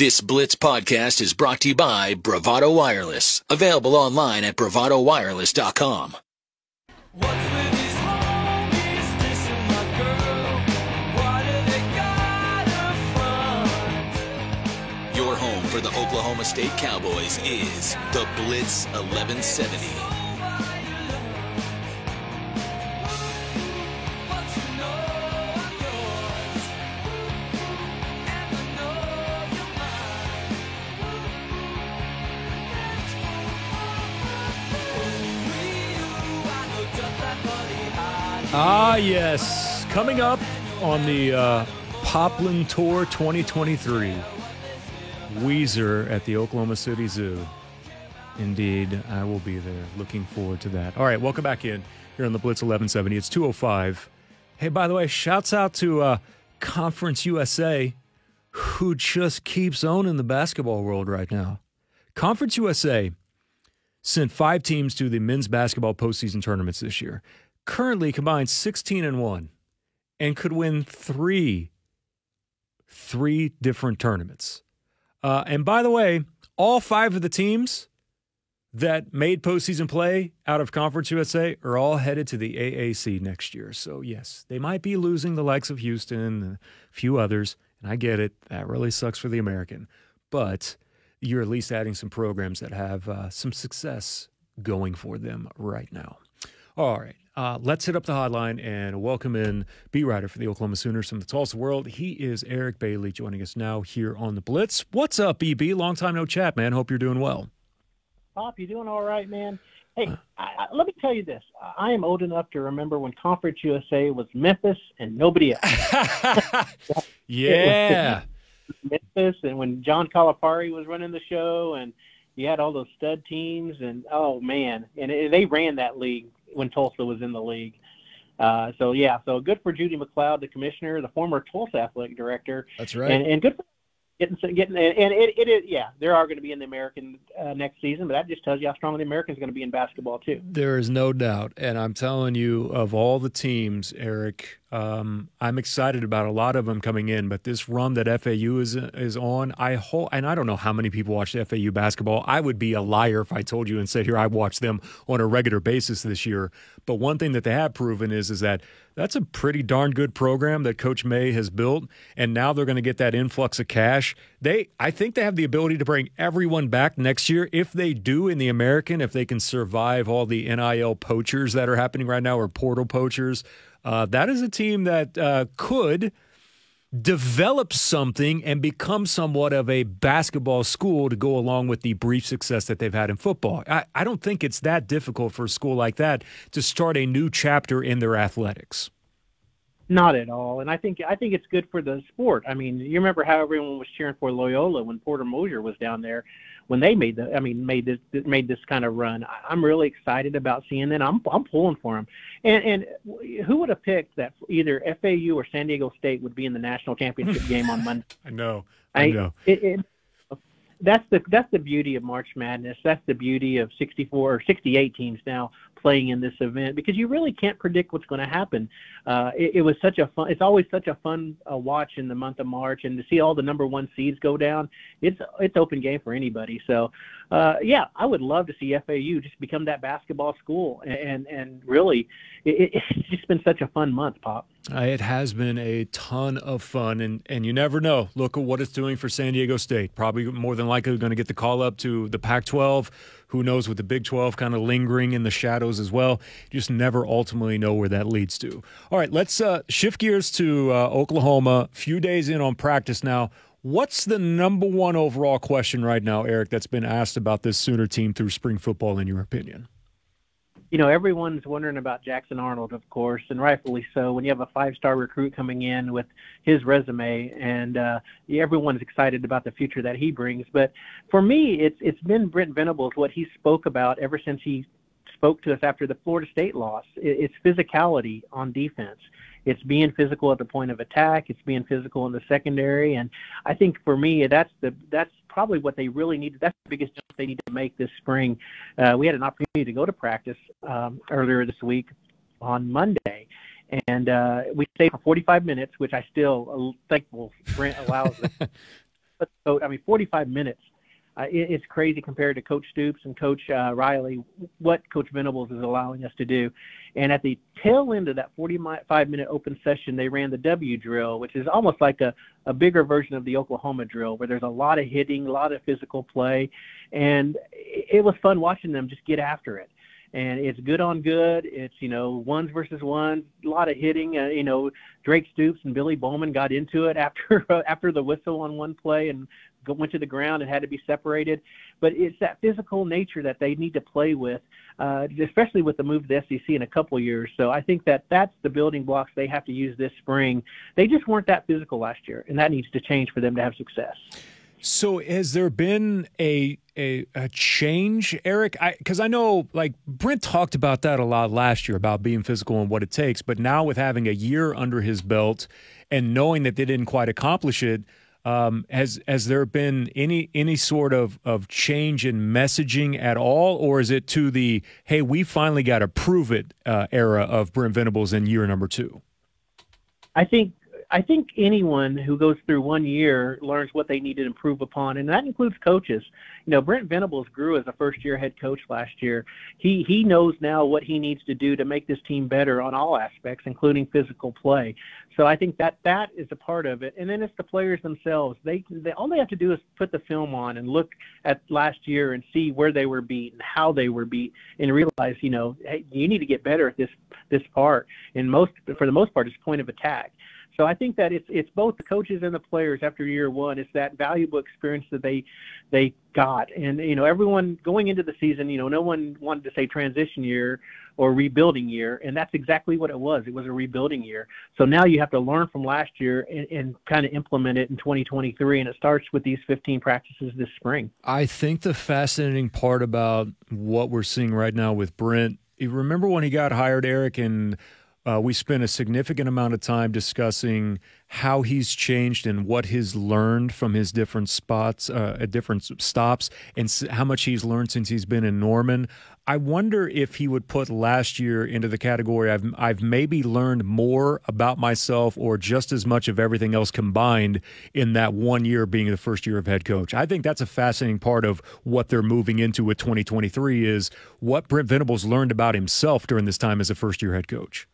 This Blitz podcast is brought to you by Bravado Wireless, available online at bravadowireless.com. Your home for the Oklahoma State Cowboys is the Blitz 1170. Ah, yes. Coming up on the uh, Poplin Tour 2023, Weezer at the Oklahoma City Zoo. Indeed, I will be there. Looking forward to that. All right, welcome back in here on the Blitz 1170. It's 205. Hey, by the way, shouts out to uh, Conference USA, who just keeps owning the basketball world right now. Conference USA sent five teams to the men's basketball postseason tournaments this year currently combined 16 and 1 and could win three three different tournaments. Uh, and by the way, all five of the teams that made postseason play out of Conference USA are all headed to the AAC next year. So, yes, they might be losing the likes of Houston and a few others. And I get it. That really sucks for the American. But you're at least adding some programs that have uh, some success going for them right now. All right. Uh, let's hit up the hotline and welcome in beat writer for the Oklahoma Sooners from the Tulsa World. He is Eric Bailey joining us now here on the Blitz. What's up, BB? Long time no chat, man. Hope you're doing well. Pop, you doing all right, man? Hey, I, I, let me tell you this. I am old enough to remember when Conference USA was Memphis and nobody else. yeah. Memphis, and when John Calipari was running the show, and you had all those stud teams, and oh man, and it, they ran that league when Tulsa was in the league. Uh, so yeah, so good for Judy MacLeod, the commissioner, the former Tulsa athletic director. That's right. And, and good for getting getting and it, it is yeah, there are going to be in the American uh, next season, but that just tells you how strong the Americans is going to be in basketball too. There is no doubt, and I'm telling you, of all the teams, Eric, um, I'm excited about a lot of them coming in, but this run that FAU is is on, I hope, and I don't know how many people watch FAU basketball. I would be a liar if I told you and said here I watch them on a regular basis this year. But one thing that they have proven is is that that's a pretty darn good program that Coach May has built, and now they're going to get that influx of cash. They, I think, they have the ability to bring everyone back next year if they do in the American, if they can survive all the NIL poachers that are happening right now or portal poachers uh, that is a team that uh, could develop something and become somewhat of a basketball school to go along with the brief success that they've had in football. I, I don't think it's that difficult for a school like that to start a new chapter in their athletics. Not at all, and I think I think it's good for the sport. I mean, you remember how everyone was cheering for Loyola when Porter Moser was down there when they made the I mean made this made this kind of run. I'm really excited about seeing that. I'm I'm pulling for them. And and who would have picked that either FAU or San Diego State would be in the national championship game on Monday? I know. I, I know. It, it, that's the that's the beauty of March Madness. That's the beauty of 64 or 68 teams now playing in this event because you really can't predict what's going to happen. Uh, it, it was such a fun. It's always such a fun uh, watch in the month of March, and to see all the number one seeds go down, it's it's open game for anybody. So, uh, yeah, I would love to see FAU just become that basketball school, and and really, it, it's just been such a fun month, Pop. Uh, it has been a ton of fun, and and you never know. Look at what it's doing for San Diego State. Probably more than likely going to get the call up to the Pac-12 who knows with the Big 12 kind of lingering in the shadows as well. Just never ultimately know where that leads to. All right, let's uh, shift gears to uh, Oklahoma. Few days in on practice now. What's the number one overall question right now, Eric, that's been asked about this Sooner team through spring football, in your opinion? you know, everyone's wondering about Jackson Arnold, of course, and rightfully so. When you have a five-star recruit coming in with his resume, and uh, everyone's excited about the future that he brings. But for me, it's it's been Brent Venables what he spoke about ever since he spoke to us after the Florida State loss. It's physicality on defense. It's being physical at the point of attack. It's being physical in the secondary, and I think for me, that's the that's probably what they really need. That's the biggest jump they need to make this spring. Uh, we had an opportunity to go to practice um, earlier this week on Monday, and uh, we stayed for 45 minutes, which I still uh, thankful Brent allows us. I mean, 45 minutes uh, it, it's crazy compared to Coach Stoops and Coach uh, Riley, what Coach Venables is allowing us to do. And at the tail end of that 45 minute open session, they ran the W drill, which is almost like a, a bigger version of the Oklahoma drill, where there's a lot of hitting, a lot of physical play. And it was fun watching them just get after it and it's good on good. It's you know ones versus ones, a lot of hitting. Uh, you know Drake Stoops and Billy Bowman got into it after after the whistle on one play, and went to the ground and had to be separated. But it's that physical nature that they need to play with, uh, especially with the move to the SEC in a couple years. So I think that that's the building blocks they have to use this spring. They just weren't that physical last year, and that needs to change for them to have success. So has there been a a, a change, Eric? Because I, I, know like Brent talked about that a lot last year about being physical and what it takes, but now with having a year under his belt and knowing that they didn't quite accomplish it, um, has has there been any any sort of, of change in messaging at all, or is it to the hey we finally got to prove it uh, era of Brent Venables in year number two? I think I think anyone who goes through one year learns what they need to improve upon, and that includes coaches. You know, Brent Venables grew as a first-year head coach last year. He he knows now what he needs to do to make this team better on all aspects, including physical play. So I think that that is a part of it. And then it's the players themselves. They they all they have to do is put the film on and look at last year and see where they were beat and how they were beat, and realize you know hey, you need to get better at this this part. And most for the most part, it's point of attack. So I think that it's it's both the coaches and the players after year one. It's that valuable experience that they they got, and you know everyone going into the season, you know, no one wanted to say transition year or rebuilding year, and that's exactly what it was. It was a rebuilding year. So now you have to learn from last year and, and kind of implement it in 2023, and it starts with these 15 practices this spring. I think the fascinating part about what we're seeing right now with Brent. You remember when he got hired, Eric, and uh, we spent a significant amount of time discussing how he's changed and what he's learned from his different spots, uh, at different stops, and how much he's learned since he's been in Norman. I wonder if he would put last year into the category I've I've maybe learned more about myself or just as much of everything else combined in that one year being the first year of head coach. I think that's a fascinating part of what they're moving into with 2023 is what Brent Venables learned about himself during this time as a first year head coach.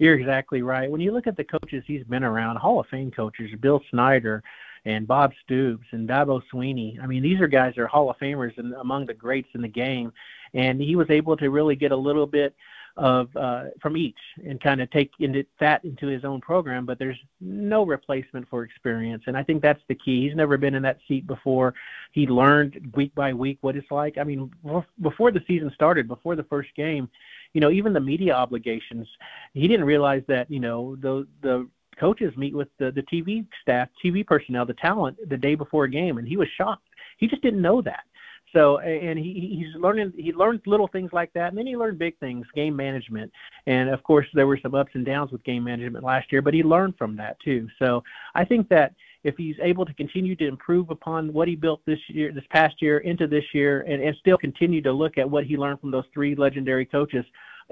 You're exactly right. When you look at the coaches he's been around, Hall of Fame coaches, Bill Snyder and Bob Stoops and Dabo Swinney. I mean, these are guys that are Hall of Famers and among the greats in the game. And he was able to really get a little bit of uh, from each and kind of take into, that into his own program. But there's no replacement for experience, and I think that's the key. He's never been in that seat before. He learned week by week what it's like. I mean, before the season started, before the first game, you know, even the media obligations, he didn't realize that, you know, the the coaches meet with the, the TV staff, TV personnel, the talent the day before a game, and he was shocked. He just didn't know that. So, and he he's learning. He learned little things like that, and then he learned big things, game management. And of course, there were some ups and downs with game management last year, but he learned from that too. So, I think that if he's able to continue to improve upon what he built this year, this past year, into this year, and, and still continue to look at what he learned from those three legendary coaches,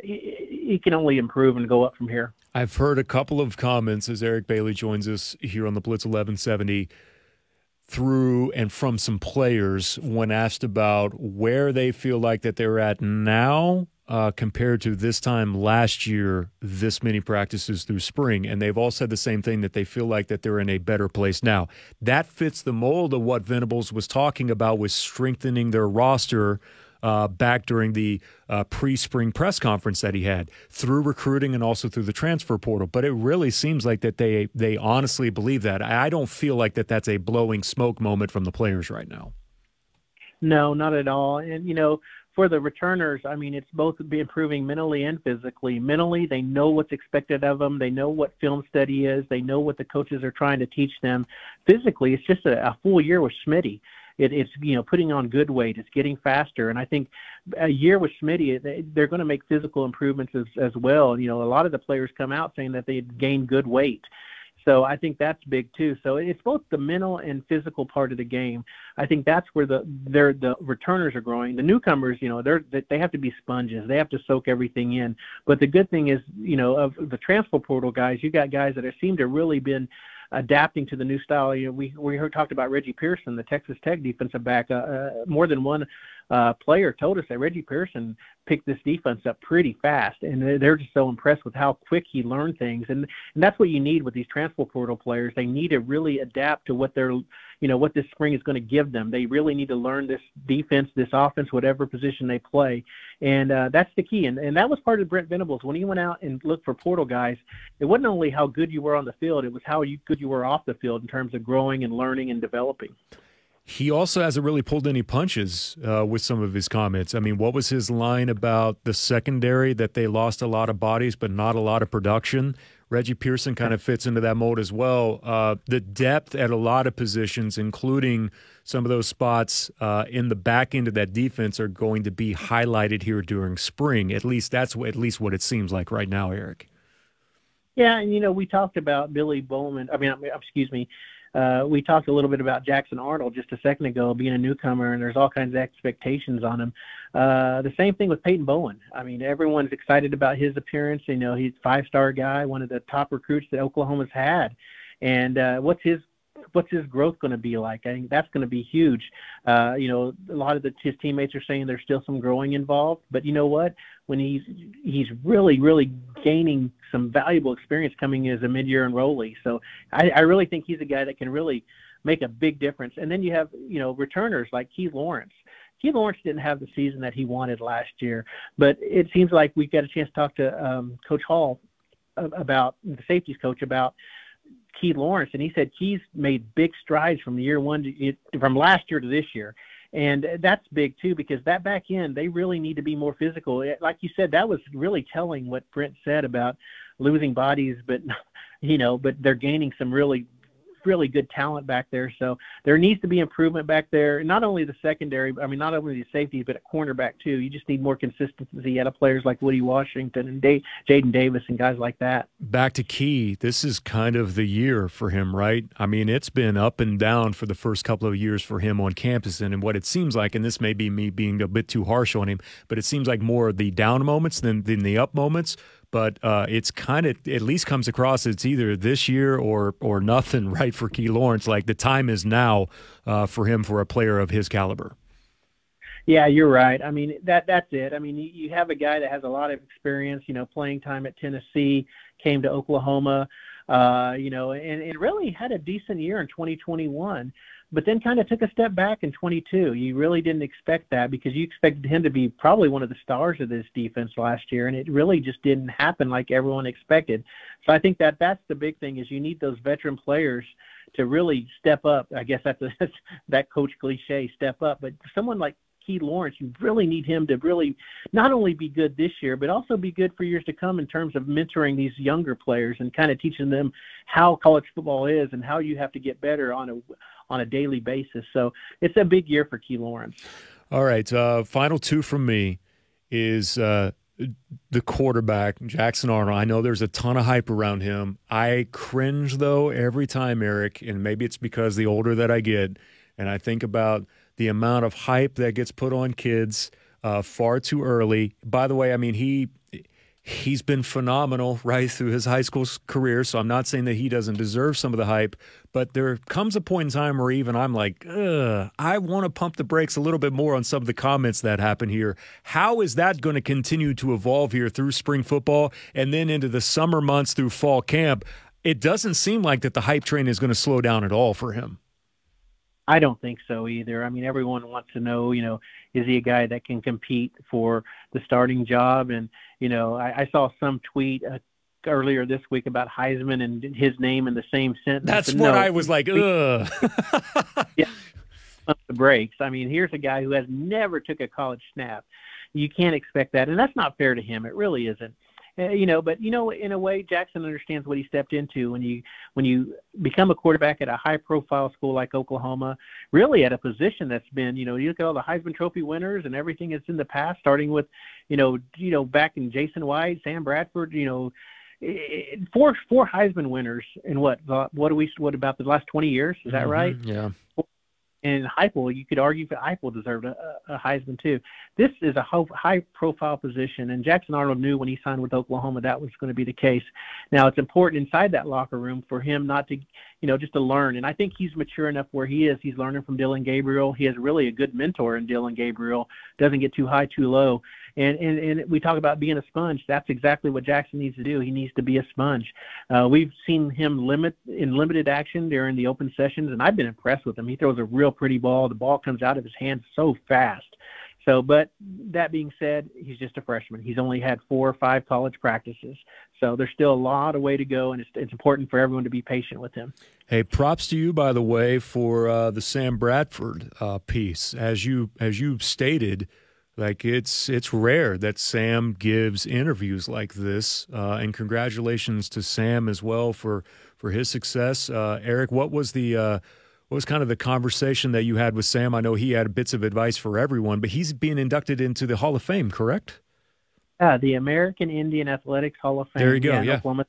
he, he can only improve and go up from here. I've heard a couple of comments as Eric Bailey joins us here on the Blitz 1170 through and from some players when asked about where they feel like that they're at now uh, compared to this time last year, this many practices through spring, and they've all said the same thing that they feel like that they're in a better place now. That fits the mold of what Venables was talking about with strengthening their roster uh, back during the uh, pre-spring press conference that he had through recruiting and also through the transfer portal. But it really seems like that they they honestly believe that. I don't feel like that that's a blowing smoke moment from the players right now. No, not at all. And you know, for the returners, I mean, it's both improving mentally and physically. Mentally, they know what's expected of them. They know what film study is. They know what the coaches are trying to teach them. Physically, it's just a, a full year with Smitty. It, it's you know putting on good weight. It's getting faster, and I think a year with Smitty, they're going to make physical improvements as as well. You know, a lot of the players come out saying that they gained good weight. So I think that's big too. So it's both the mental and physical part of the game. I think that's where the they're, the returners are growing. The newcomers, you know, they're they have to be sponges. They have to soak everything in. But the good thing is, you know, of the transfer portal guys, you got guys that have seemed to really been adapting to the new style. You know, we we heard talked about Reggie Pearson, the Texas Tech defensive back. Uh, uh, more than one uh, player told us that Reggie Pearson picked this defense up pretty fast, and they're just so impressed with how quick he learned things. And and that's what you need with these transfer portal players. They need to really adapt to what they're, you know, what this spring is going to give them. They really need to learn this defense, this offense, whatever position they play, and uh, that's the key. And and that was part of Brent Venables when he went out and looked for portal guys. It wasn't only how good you were on the field; it was how you, good you were off the field in terms of growing and learning and developing. He also hasn't really pulled any punches uh, with some of his comments. I mean, what was his line about the secondary that they lost a lot of bodies but not a lot of production? Reggie Pearson kind of fits into that mold as well. Uh, the depth at a lot of positions, including some of those spots uh, in the back end of that defense, are going to be highlighted here during spring. At least that's what, at least what it seems like right now, Eric. Yeah, and you know we talked about Billy Bowman. I mean, excuse me, uh, we talked a little bit about Jackson Arnold just a second ago, being a newcomer, and there's all kinds of expectations on him. Uh, the same thing with Peyton Bowen. I mean, everyone's excited about his appearance. You know, he's five-star guy, one of the top recruits that Oklahoma's had. And uh, what's his what's his growth going to be like? I think that's going to be huge. Uh, you know, a lot of the, his teammates are saying there's still some growing involved, but you know what? When he's he's really really gaining some valuable experience coming as a mid-year enrollee, so I, I really think he's a guy that can really make a big difference. And then you have you know returners like Keith Lawrence. Keith Lawrence didn't have the season that he wanted last year, but it seems like we've got a chance to talk to um, Coach Hall about the safeties coach about Keith Lawrence, and he said Keith's made big strides from year one to, from last year to this year. And that's big too because that back end they really need to be more physical. Like you said, that was really telling what Brent said about losing bodies, but you know, but they're gaining some really really good talent back there. So there needs to be improvement back there. Not only the secondary, I mean, not only the safeties, but at cornerback too. You just need more consistency out of players like Woody Washington and da- Jaden Davis and guys like that. Back to Key, this is kind of the year for him, right? I mean, it's been up and down for the first couple of years for him on campus, and, and what it seems like, and this may be me being a bit too harsh on him, but it seems like more the down moments than, than the up moments but uh, it's kind of at least comes across it's either this year or or nothing right for Key Lawrence. Like the time is now uh, for him for a player of his caliber. Yeah, you're right. I mean that that's it. I mean you, you have a guy that has a lot of experience. You know, playing time at Tennessee, came to Oklahoma. Uh, you know, and, and really had a decent year in 2021 but then kind of took a step back in 22. You really didn't expect that because you expected him to be probably one of the stars of this defense last year, and it really just didn't happen like everyone expected. So I think that that's the big thing is you need those veteran players to really step up. I guess that's, a, that coach cliche, step up. But someone like Key Lawrence, you really need him to really not only be good this year, but also be good for years to come in terms of mentoring these younger players and kind of teaching them how college football is and how you have to get better on a on a daily basis. So it's a big year for Key Lawrence. All right. Uh, final two from me is uh, the quarterback, Jackson Arnold. I know there's a ton of hype around him. I cringe, though, every time, Eric, and maybe it's because the older that I get, and I think about the amount of hype that gets put on kids uh, far too early. By the way, I mean, he he's been phenomenal right through his high school career. So I'm not saying that he doesn't deserve some of the hype, but there comes a point in time where even I'm like, I want to pump the brakes a little bit more on some of the comments that happen here. How is that going to continue to evolve here through spring football and then into the summer months through fall camp? It doesn't seem like that the hype train is going to slow down at all for him. I don't think so either. I mean, everyone wants to know, you know, is he a guy that can compete for the starting job? And you know, I, I saw some tweet uh, earlier this week about Heisman and his name in the same sentence. That's what no, I was like, ugh. yeah, the brakes. I mean, here's a guy who has never took a college snap. You can't expect that, and that's not fair to him. It really isn't. Uh, you know, but you know, in a way, Jackson understands what he stepped into when you when you become a quarterback at a high-profile school like Oklahoma, really at a position that's been, you know, you look at all the Heisman Trophy winners and everything that's in the past, starting with, you know, you know, back in Jason White, Sam Bradford, you know, four four Heisman winners in what what do we what about the last 20 years? Is that mm-hmm, right? Yeah and Heupel, you could argue that Heupel deserved a, a Heisman too. This is a high-profile position, and Jackson Arnold knew when he signed with Oklahoma that was going to be the case. Now it's important inside that locker room for him not to you know, just to learn. And I think he's mature enough where he is. He's learning from Dillon Gabriel. He has really a good mentor in Dillon Gabriel. Doesn't get too high, too low. And, and and we talk about being a sponge. That's exactly what Jackson needs to do. He needs to be a sponge. Uh, we've seen him limit in limited action during the open sessions, and I've been impressed with him. He throws a real pretty ball. The ball comes out of his hands so fast. So, but that being said, he's just a freshman. He's only had four or five college practices. So there's still a lot of way to go, and it's, it's important for everyone to be patient with him. Hey, props to you, by the way, for uh, the Sam Bradford uh, piece. As you as you stated, like it's it's rare that Sam gives interviews like this, uh, and congratulations to Sam as well for for his success. Uh, Eric, what was the uh, what was kind of the conversation that you had with Sam? I know he had bits of advice for everyone, but he's being inducted into the Hall of Fame, correct? Yeah, the American Indian Athletics Hall of Fame. There you go. Yeah, yeah.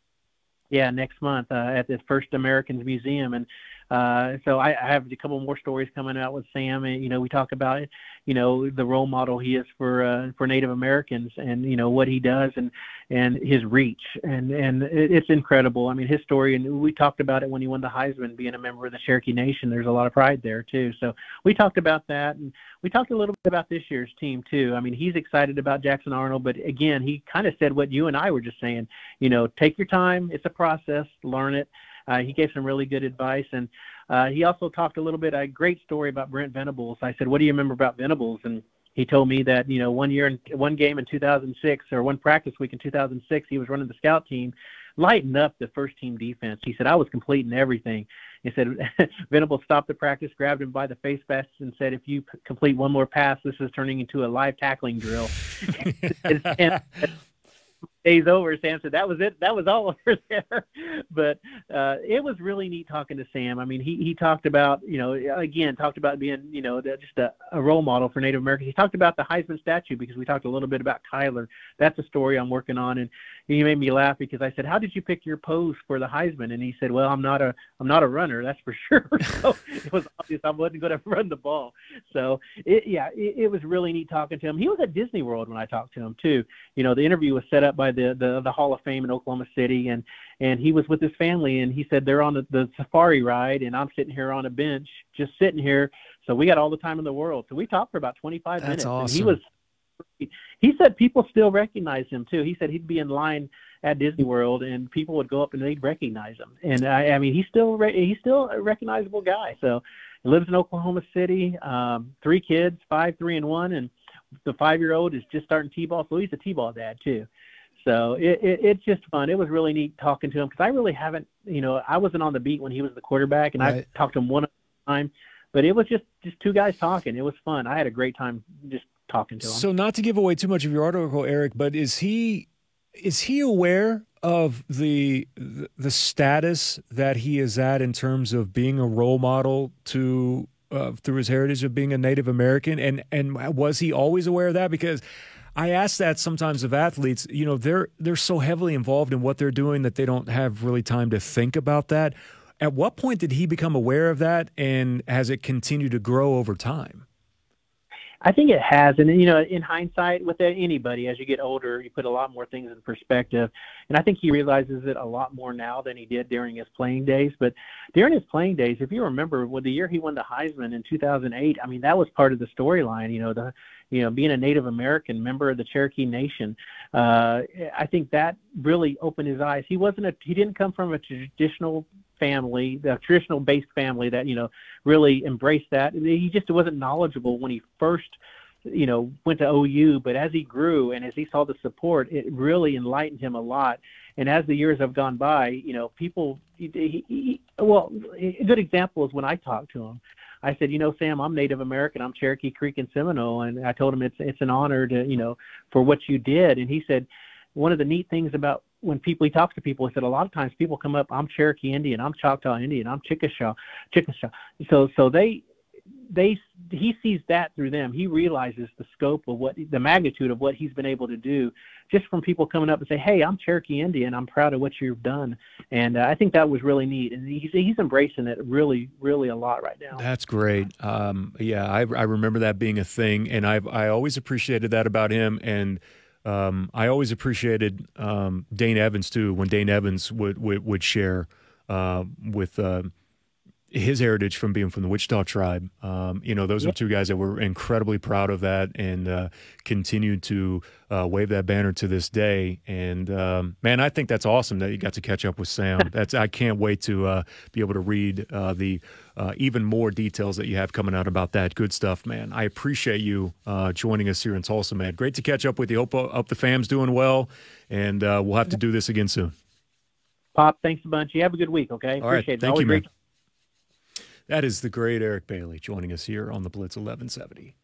Yeah next month uh, at the First Americans Museum, and uh, so I, I have a couple more stories coming out with Sam, and you know we talk about you know the role model he is for uh, for Native Americans, and you know what he does, and and his reach, and and it's incredible. I mean his story, and we talked about it when he won the Heisman, being a member of the Cherokee Nation. There's a lot of pride there too. So we talked about that, and we talked a little bit about this year's team too. I mean he's excited about Jackson Arnold, but again he kind of said what you and I were just saying. You know, take your time. It's a process. Learn it uh, he gave some really good advice, and uh, he also talked a little bit a great story about Brent Venables. I said, "What do you remember about Venables?" And he told me that you know one year in one game in 2006 or one practice week in 2006, he was running the scout team, lighting up the first team defense. He said, "I was completing everything." He said Venables stopped the practice, grabbed him by the face vest, and said, "If you p- complete one more pass, this is turning into a live tackling drill." and, days over, Sam said that was it. That was all over there. But uh, it was really neat talking to Sam. I mean, he he talked about you know again talked about being you know just a, a role model for Native Americans. He talked about the Heisman statue because we talked a little bit about Kyler. That's a story I'm working on, and he made me laugh because I said, "How did you pick your pose for the Heisman?" And he said, "Well, I'm not a I'm not a runner, that's for sure." so it was obvious I wasn't going to run the ball. So it, yeah, it, it was really neat talking to him. He was at Disney World when I talked to him too. You know, the interview was set up by the the, the Hall of Fame in Oklahoma City, and and he was with his family, and he said they're on the, the safari ride, and I'm sitting here on a bench, just sitting here. So we got all the time in the world. So we talked for about 25 That's minutes, awesome. and he was. He said people still recognize him too. He said he'd be in line at Disney World, and people would go up and they'd recognize him. And I, I mean, he's still re- he's still a recognizable guy. So he lives in Oklahoma City. Um, three kids, five, three, and one, and the five-year-old is just starting t-ball, so he's a t-ball dad too. So it, it it's just fun. It was really neat talking to him because I really haven't, you know, I wasn't on the beat when he was the quarterback, and Right. I talked to him one time, but it was just just two guys talking. It was fun. I had a great time just talking to him. So, not to give away too much of your article, Eric, but is he is he aware of the the status that he is at in terms of being a role model to uh, through his heritage of being a Native American, and and was he always aware of that? Because I ask that sometimes of athletes. You know, they're they're so heavily involved in what they're doing that they don't have really time to think about that. At what point did he become aware of that, and has it continued to grow over time? I think it has, and you know, in hindsight, with anybody, as you get older, you put a lot more things in perspective, and I think he realizes it a lot more now than he did during his playing days. But during his playing days, if you remember, when the year he won the Heisman in 2008, I mean, that was part of the storyline. You know, the you know, being a Native American member of the Cherokee Nation, uh, I think that really opened his eyes. He wasn't a, he didn't come from a traditional family, the traditional based family that you know really embraced that. He just wasn't knowledgeable when he first, you know, went to OU. But as he grew and as he saw the support, it really enlightened him a lot. And as the years have gone by, you know, people. He, he, he, well, a good example is when I talked to him. I said, you know, Sam, I'm Native American. I'm Cherokee Creek and Seminole, and I told him it's it's an honor to, you know, for what you did. And he said, one of the neat things about when people he talks to people, he said a lot of times people come up, I'm Cherokee Indian, I'm Choctaw Indian, I'm Chickasaw, Chickasaw. So so they they he sees that through them. He realizes the scope of what the magnitude of what he's been able to do just from people coming up and say, "Hey, I'm Cherokee Indian. I'm proud of what you've done." And uh, I think that was really neat, and he's he's embracing it really really a lot right now. That's great. Um, yeah, I, I remember that being a thing, and I I always appreciated that about him, and um, I always appreciated um, Dane Evans too when Dane Evans would would, would share uh, with uh, his heritage from being from the Wichita tribe. Um, you know, those yep. are two guys that were incredibly proud of that and uh, continued to uh, wave that banner to this day. And um, man, I think that's awesome that you got to catch up with Sam. That's I can't wait to uh, be able to read uh, the uh, even more details that you have coming out about that. Good stuff, man. I appreciate you uh, joining us here in Tulsa, man. Great to catch up with you. Hope, hope the fam's doing well, and we'll have to do this again soon. Pop, thanks a bunch. You have a good week, okay? All Appreciate right. it. Thank Always you, man. Great- that is the great Eric Bailey joining us here on the Blitz 1170.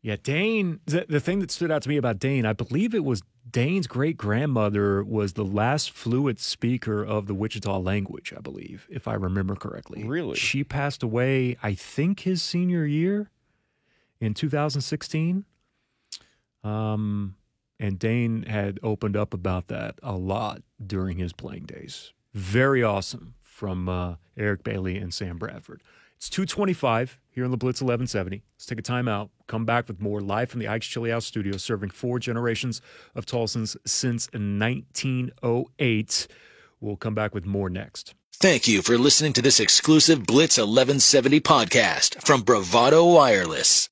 Yeah, Dane, the, the thing that stood out to me about Dane, I believe it was Dane's great grandmother was the last fluent speaker of the Wichita language, I believe, if I remember correctly. Really? She passed away, I think, his senior year in 2016. Um, and Dane had opened up about that a lot during his playing days. Very awesome from uh, Eric Bailey and Sam Bradford. It's 225 here on the Blitz 1170. Let's take a time out. Come back with more live from the Ike's Chili House studio, serving four generations of Tulsans since 1908. We'll come back with more next. Thank you for listening to this exclusive Blitz 1170 podcast from Bravado Wireless.